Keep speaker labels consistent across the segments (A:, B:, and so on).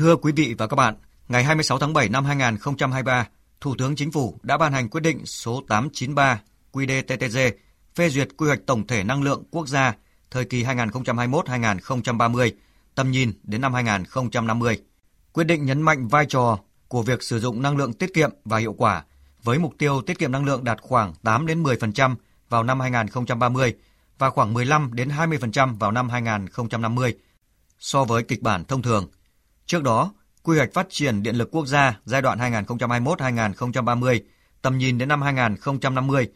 A: Thưa quý vị và các bạn, ngày 26 tháng 7 năm 2023, Thủ tướng Chính phủ đã ban hành quyết định số 893 QĐ-TTG phê duyệt quy hoạch tổng thể năng lượng quốc gia thời kỳ 2021-2030, tầm nhìn đến năm 2050. Quyết định nhấn mạnh vai trò của việc sử dụng năng lượng tiết kiệm và hiệu quả với mục tiêu tiết kiệm năng lượng đạt khoảng 8 đến 10% vào năm 2030 và khoảng 15 đến 20% vào năm 2050 so với kịch bản thông thường. Trước đó, quy hoạch phát triển điện lực quốc gia giai đoạn 2021-2030, tầm nhìn đến năm 2050,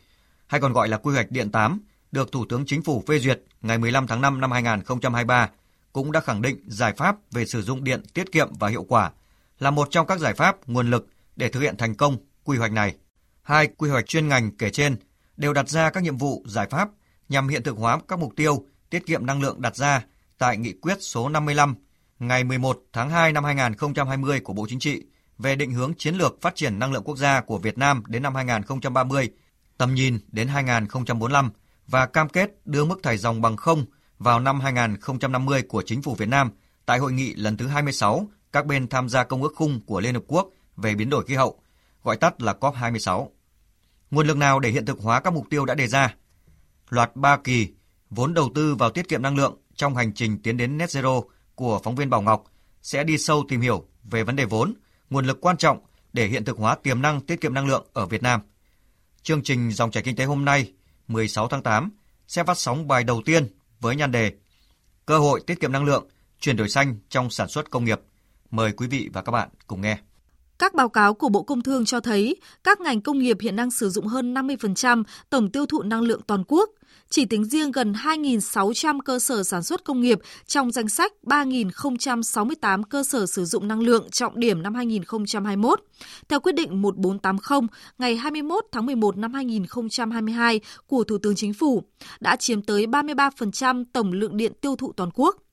A: hay còn gọi là quy hoạch điện 8, được Thủ tướng Chính phủ phê duyệt ngày 15 tháng 5 năm 2023, cũng đã khẳng định giải pháp về sử dụng điện tiết kiệm và hiệu quả là một trong các giải pháp nguồn lực để thực hiện thành công quy hoạch này. Hai quy hoạch chuyên ngành kể trên đều đặt ra các nhiệm vụ giải pháp nhằm hiện thực hóa các mục tiêu tiết kiệm năng lượng đặt ra tại nghị quyết số 55 ngày 11 tháng 2 năm 2020 của Bộ Chính trị về định hướng chiến lược phát triển năng lượng quốc gia của Việt Nam đến năm 2030, tầm nhìn đến 2045 và cam kết đưa mức thải dòng bằng không vào năm 2050 của chính phủ Việt Nam tại hội nghị lần thứ 26 các bên tham gia Công ước khung của Liên Hợp Quốc về biến đổi khí hậu, gọi tắt là COP26. Nguồn lực nào để hiện thực hóa các mục tiêu đã đề ra? Loạt 3 kỳ vốn đầu tư vào tiết kiệm năng lượng trong hành trình tiến đến net zero của phóng viên Bảo Ngọc sẽ đi sâu tìm hiểu về vấn đề vốn, nguồn lực quan trọng để hiện thực hóa tiềm năng tiết kiệm năng lượng ở Việt Nam. Chương trình Dòng chảy kinh tế hôm nay, 16 tháng 8, sẽ phát sóng bài đầu tiên với nhan đề Cơ hội tiết kiệm năng lượng, chuyển đổi xanh trong sản xuất công nghiệp. Mời quý vị và các bạn cùng nghe.
B: Các báo cáo của Bộ Công Thương cho thấy các ngành công nghiệp hiện đang sử dụng hơn 50% tổng tiêu thụ năng lượng toàn quốc. Chỉ tính riêng gần 2.600 cơ sở sản xuất công nghiệp trong danh sách 3.068 cơ sở sử dụng năng lượng trọng điểm năm 2021. Theo quyết định 1480 ngày 21 tháng 11 năm 2022 của Thủ tướng Chính phủ, đã chiếm tới 33% tổng lượng điện tiêu thụ toàn quốc.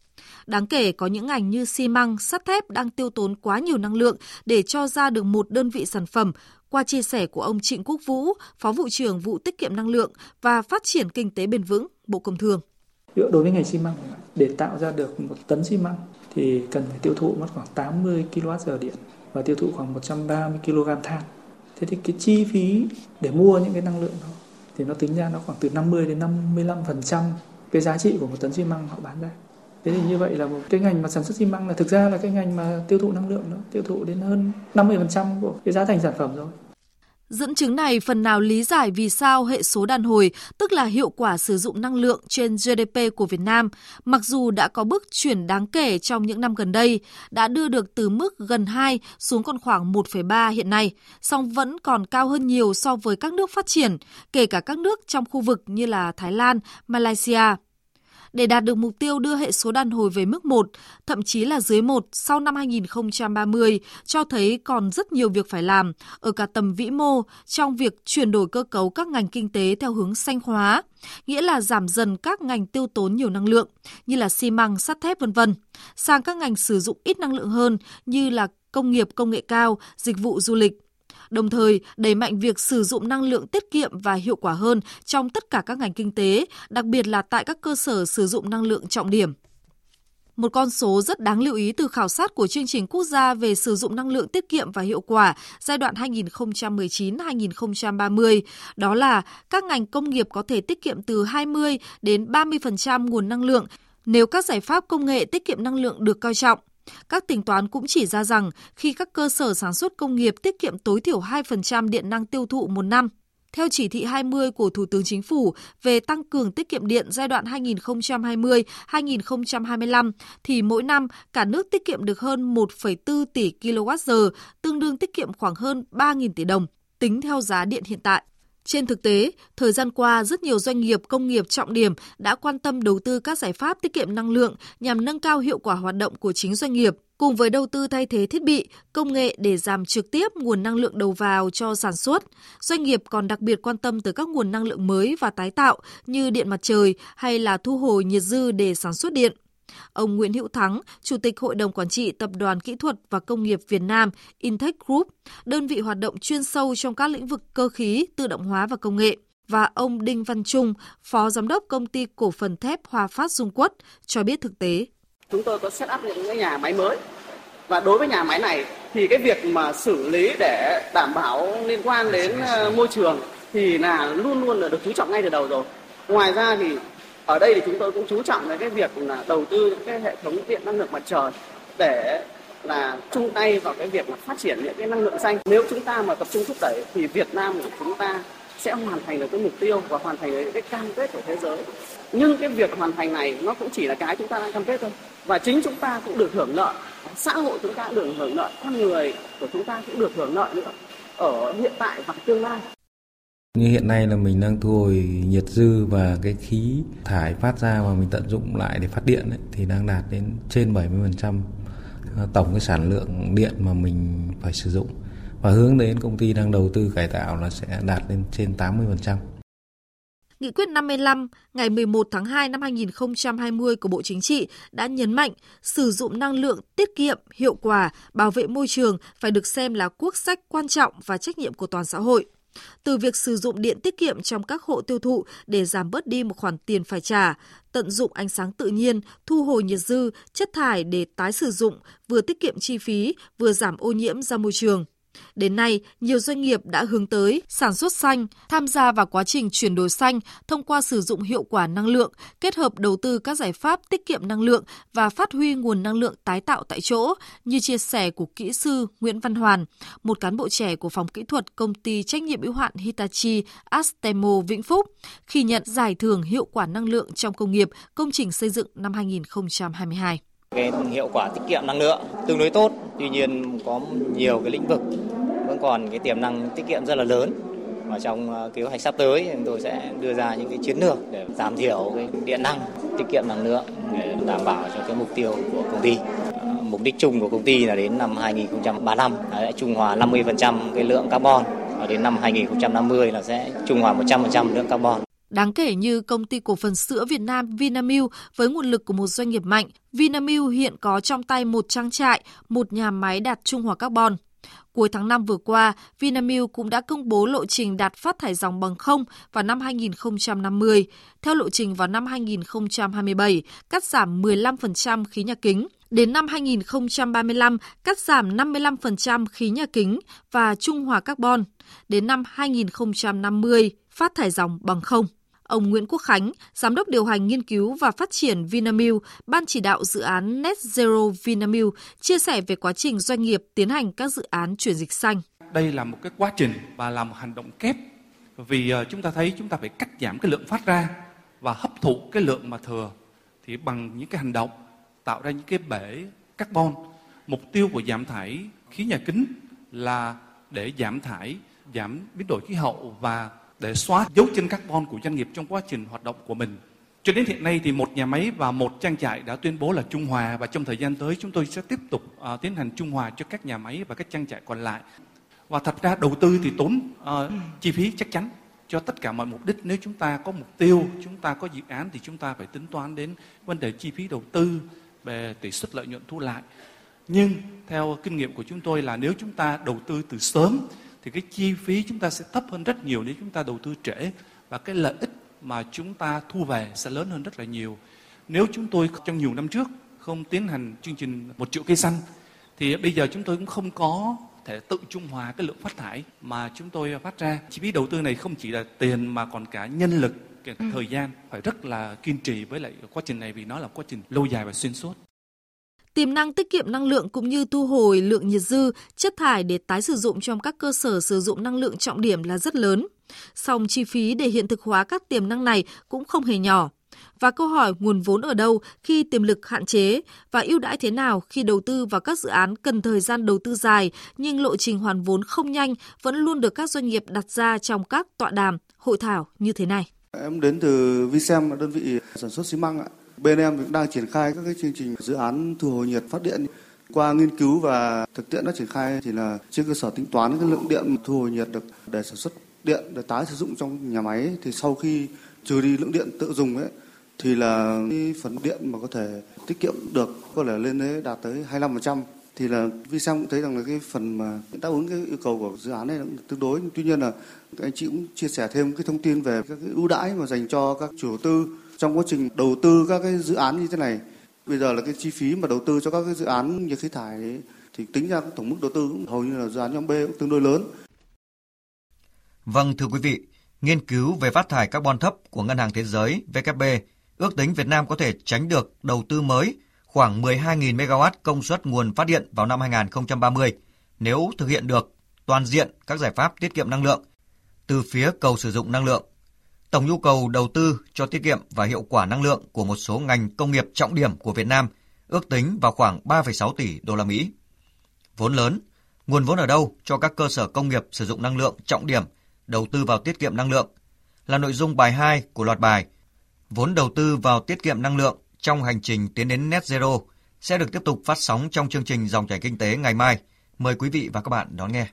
B: Đáng kể có những ngành như xi măng, sắt thép đang tiêu tốn quá nhiều năng lượng để cho ra được một đơn vị sản phẩm qua chia sẻ của ông Trịnh Quốc Vũ, Phó vụ trưởng vụ tiết kiệm năng lượng và phát triển kinh tế bền vững, Bộ Công Thương.
C: Đối với ngành xi măng, để tạo ra được một tấn xi măng thì cần phải tiêu thụ mất khoảng 80 kWh điện và tiêu thụ khoảng 130 kg than. Thế thì cái chi phí để mua những cái năng lượng đó thì nó tính ra nó khoảng từ 50 đến 55% cái giá trị của một tấn xi măng họ bán ra. Thế thì như vậy là một cái ngành mà sản xuất xi măng là thực ra là cái ngành mà tiêu thụ năng lượng nó tiêu thụ đến hơn 50% của cái giá thành sản phẩm rồi.
B: Dẫn chứng này phần nào lý giải vì sao hệ số đàn hồi, tức là hiệu quả sử dụng năng lượng trên GDP của Việt Nam, mặc dù đã có bước chuyển đáng kể trong những năm gần đây, đã đưa được từ mức gần 2 xuống còn khoảng 1,3 hiện nay, song vẫn còn cao hơn nhiều so với các nước phát triển, kể cả các nước trong khu vực như là Thái Lan, Malaysia để đạt được mục tiêu đưa hệ số đàn hồi về mức 1, thậm chí là dưới 1 sau năm 2030, cho thấy còn rất nhiều việc phải làm ở cả tầm vĩ mô trong việc chuyển đổi cơ cấu các ngành kinh tế theo hướng xanh hóa, nghĩa là giảm dần các ngành tiêu tốn nhiều năng lượng như là xi măng, sắt thép vân vân, sang các ngành sử dụng ít năng lượng hơn như là công nghiệp công nghệ cao, dịch vụ du lịch đồng thời đẩy mạnh việc sử dụng năng lượng tiết kiệm và hiệu quả hơn trong tất cả các ngành kinh tế, đặc biệt là tại các cơ sở sử dụng năng lượng trọng điểm. Một con số rất đáng lưu ý từ khảo sát của chương trình quốc gia về sử dụng năng lượng tiết kiệm và hiệu quả giai đoạn 2019-2030, đó là các ngành công nghiệp có thể tiết kiệm từ 20 đến 30% nguồn năng lượng nếu các giải pháp công nghệ tiết kiệm năng lượng được coi trọng. Các tính toán cũng chỉ ra rằng khi các cơ sở sản xuất công nghiệp tiết kiệm tối thiểu 2% điện năng tiêu thụ một năm, theo chỉ thị 20 của Thủ tướng Chính phủ về tăng cường tiết kiệm điện giai đoạn 2020-2025 thì mỗi năm cả nước tiết kiệm được hơn 1,4 tỷ kWh, tương đương tiết kiệm khoảng hơn 3.000 tỷ đồng, tính theo giá điện hiện tại. Trên thực tế, thời gian qua rất nhiều doanh nghiệp công nghiệp trọng điểm đã quan tâm đầu tư các giải pháp tiết kiệm năng lượng nhằm nâng cao hiệu quả hoạt động của chính doanh nghiệp, cùng với đầu tư thay thế thiết bị, công nghệ để giảm trực tiếp nguồn năng lượng đầu vào cho sản xuất. Doanh nghiệp còn đặc biệt quan tâm tới các nguồn năng lượng mới và tái tạo như điện mặt trời hay là thu hồi nhiệt dư để sản xuất điện. Ông Nguyễn Hữu Thắng, Chủ tịch Hội đồng Quản trị Tập đoàn Kỹ thuật và Công nghiệp Việt Nam Intech Group, đơn vị hoạt động chuyên sâu trong các lĩnh vực cơ khí, tự động hóa và công nghệ, và ông Đinh Văn Trung, Phó Giám đốc Công ty Cổ phần Thép Hòa Phát Dung Quất, cho biết thực tế.
D: Chúng tôi có set up những cái nhà máy mới. Và đối với nhà máy này thì cái việc mà xử lý để đảm bảo liên quan đến ờ, môi trường thì là luôn luôn là được chú trọng ngay từ đầu rồi. Ngoài ra thì ở đây thì chúng tôi cũng chú trọng đến cái việc là đầu tư những cái hệ thống điện năng lượng mặt trời để là chung tay vào cái việc là phát triển những cái năng lượng xanh. Nếu chúng ta mà tập trung thúc đẩy thì Việt Nam của chúng ta sẽ hoàn thành được cái mục tiêu và hoàn thành được cái cam kết của thế giới. Nhưng cái việc hoàn thành này nó cũng chỉ là cái chúng ta đang cam kết thôi. Và chính chúng ta cũng được hưởng lợi, xã hội chúng ta cũng được hưởng lợi, con người của chúng ta cũng được hưởng lợi nữa ở hiện tại và tương lai.
E: Như hiện nay là mình đang thu hồi nhiệt dư và cái khí thải phát ra mà mình tận dụng lại để phát điện ấy, thì đang đạt đến trên 70% à, tổng cái sản lượng điện mà mình phải sử dụng và hướng đến công ty đang đầu tư cải tạo là sẽ đạt lên trên 80%.
B: Nghị quyết 55 ngày 11 tháng 2 năm 2020 của Bộ Chính trị đã nhấn mạnh sử dụng năng lượng tiết kiệm, hiệu quả, bảo vệ môi trường phải được xem là quốc sách quan trọng và trách nhiệm của toàn xã hội. Từ việc sử dụng điện tiết kiệm trong các hộ tiêu thụ để giảm bớt đi một khoản tiền phải trả, tận dụng ánh sáng tự nhiên, thu hồi nhiệt dư, chất thải để tái sử dụng, vừa tiết kiệm chi phí, vừa giảm ô nhiễm ra môi trường. Đến nay, nhiều doanh nghiệp đã hướng tới sản xuất xanh, tham gia vào quá trình chuyển đổi xanh thông qua sử dụng hiệu quả năng lượng, kết hợp đầu tư các giải pháp tiết kiệm năng lượng và phát huy nguồn năng lượng tái tạo tại chỗ, như chia sẻ của kỹ sư Nguyễn Văn Hoàn, một cán bộ trẻ của phòng kỹ thuật công ty trách nhiệm hữu hạn Hitachi Astemo Vĩnh Phúc khi nhận giải thưởng hiệu quả năng lượng trong công nghiệp công trình xây dựng năm 2022.
F: Cái hiệu quả tiết kiệm năng lượng tương đối tốt, tuy nhiên có nhiều cái lĩnh vực vẫn còn cái tiềm năng tiết kiệm rất là lớn. Và trong ờ, kế hoạch sắp tới chúng tôi sẽ đưa ra những cái chiến lược để giảm thiểu cái điện năng, tiết kiệm năng lượng để đảm bảo cho cái mục tiêu của công ty. Ờ, mục đích chung của công ty là đến năm 2035 sẽ trung hòa 50% cái lượng carbon và đến năm 2050 là sẽ trung hòa 100% lượng carbon.
B: Đáng kể như công ty cổ phần sữa Việt Nam Vinamilk với nguồn lực của một doanh nghiệp mạnh, Vinamilk hiện có trong tay một trang trại, một nhà máy đạt trung hòa carbon. Cuối tháng 5 vừa qua, Vinamilk cũng đã công bố lộ trình đạt phát thải dòng bằng không vào năm 2050. Theo lộ trình vào năm 2027, cắt giảm 15% khí nhà kính. Đến năm 2035, cắt giảm 55% khí nhà kính và trung hòa carbon. Đến năm 2050, phát thải dòng bằng không. Ông Nguyễn Quốc Khánh, Giám đốc điều hành nghiên cứu và phát triển Vinamilk, Ban chỉ đạo dự án Net Zero Vinamilk, chia sẻ về quá trình doanh nghiệp tiến hành các dự án chuyển dịch xanh.
G: Đây là một cái quá trình và là một hành động kép vì ờ, chúng ta thấy chúng ta phải cắt giảm cái lượng phát ra và hấp thụ cái lượng mà thừa thì bằng những cái hành động tạo ra những cái bể carbon mục tiêu của giảm thải khí nhà kính là để giảm thải giảm biến đổi khí hậu và để xóa dấu chân carbon của doanh nghiệp trong quá trình hoạt động của mình. Cho đến hiện nay thì một nhà máy và một trang trại đã tuyên bố là trung hòa và trong thời gian tới chúng tôi sẽ tiếp tục uh, tiến hành trung hòa cho các nhà máy và các trang trại còn lại. Và thật ra đầu tư thì tốn uh, chi phí chắc chắn cho tất cả mọi mục đích. Nếu chúng ta có mục tiêu, chúng ta có dự án thì chúng ta phải tính toán đến vấn đề chi phí đầu tư về tỷ suất lợi nhuận thu lại. Nhưng theo kinh nghiệm của chúng tôi là nếu chúng ta đầu tư từ sớm thì cái chi phí chúng ta sẽ thấp hơn rất nhiều nếu chúng ta đầu tư trễ và cái lợi ích mà chúng ta thu về sẽ lớn hơn rất là nhiều. Nếu chúng tôi trong nhiều năm trước không tiến hành chương trình một triệu cây xanh thì bây giờ chúng tôi cũng không có thể tự trung hòa cái lượng phát thải mà chúng tôi phát ra. Chi phí đầu tư này không chỉ là tiền mà còn cả nhân lực, cả ừ. thời gian phải rất là kiên trì với lại quá trình này vì nó là quá trình lâu dài và xuyên suốt.
B: Tiềm năng tiết kiệm năng lượng cũng như thu hồi lượng nhiệt dư, chất thải để tái sử dụng trong các cơ sở sử dụng năng lượng trọng điểm là rất lớn. Song chi phí để hiện thực hóa các tiềm năng này cũng không hề nhỏ. Và câu hỏi nguồn vốn ở đâu khi tiềm lực hạn chế và ưu đãi thế nào khi đầu tư vào các dự án cần thời gian đầu tư dài nhưng lộ trình hoàn vốn không nhanh vẫn luôn được các doanh nghiệp đặt ra trong các tọa đàm, hội thảo như thế này.
H: Em đến từ Vicem, đơn vị sản xuất xi măng ạ. Bên em cũng đang triển khai các cái chương trình dự án thu hồi nhiệt phát điện. Qua nghiên cứu và thực tiễn đã triển khai thì là trên cơ sở tính toán cái lượng điện thu hồi nhiệt được để sản xuất điện để tái sử dụng trong nhà máy, thì sau khi trừ đi lượng điện tự dùng ấy, thì là cái phần điện mà có thể tiết kiệm được có thể lên đến đạt tới 25% thì là Vincom cũng thấy rằng là cái phần mà đáp ứng cái yêu cầu của dự án này cũng tương đối. Tuy nhiên là anh chị cũng chia sẻ thêm cái thông tin về các cái ưu đãi mà dành cho các chủ đầu tư trong quá trình đầu tư các cái dự án như thế này bây giờ là cái chi phí mà đầu tư cho các cái dự án nhiệt khí thải thì tính ra tổng mức đầu tư cũng hầu như là dự án nhóm B cũng tương đối lớn.
A: Vâng thưa quý vị, nghiên cứu về phát thải carbon thấp của Ngân hàng Thế giới WB ước tính Việt Nam có thể tránh được đầu tư mới khoảng 12.000 MW công suất nguồn phát điện vào năm 2030 nếu thực hiện được toàn diện các giải pháp tiết kiệm năng lượng từ phía cầu sử dụng năng lượng. Tổng nhu cầu đầu tư cho tiết kiệm và hiệu quả năng lượng của một số ngành công nghiệp trọng điểm của Việt Nam ước tính vào khoảng 3,6 tỷ đô la Mỹ. Vốn lớn, nguồn vốn ở đâu cho các cơ sở công nghiệp sử dụng năng lượng trọng điểm đầu tư vào tiết kiệm năng lượng là nội dung bài 2 của loạt bài Vốn đầu tư vào tiết kiệm năng lượng trong hành trình tiến đến net zero sẽ được tiếp tục phát sóng trong chương trình Dòng chảy kinh tế ngày mai. Mời quý vị và các bạn đón nghe.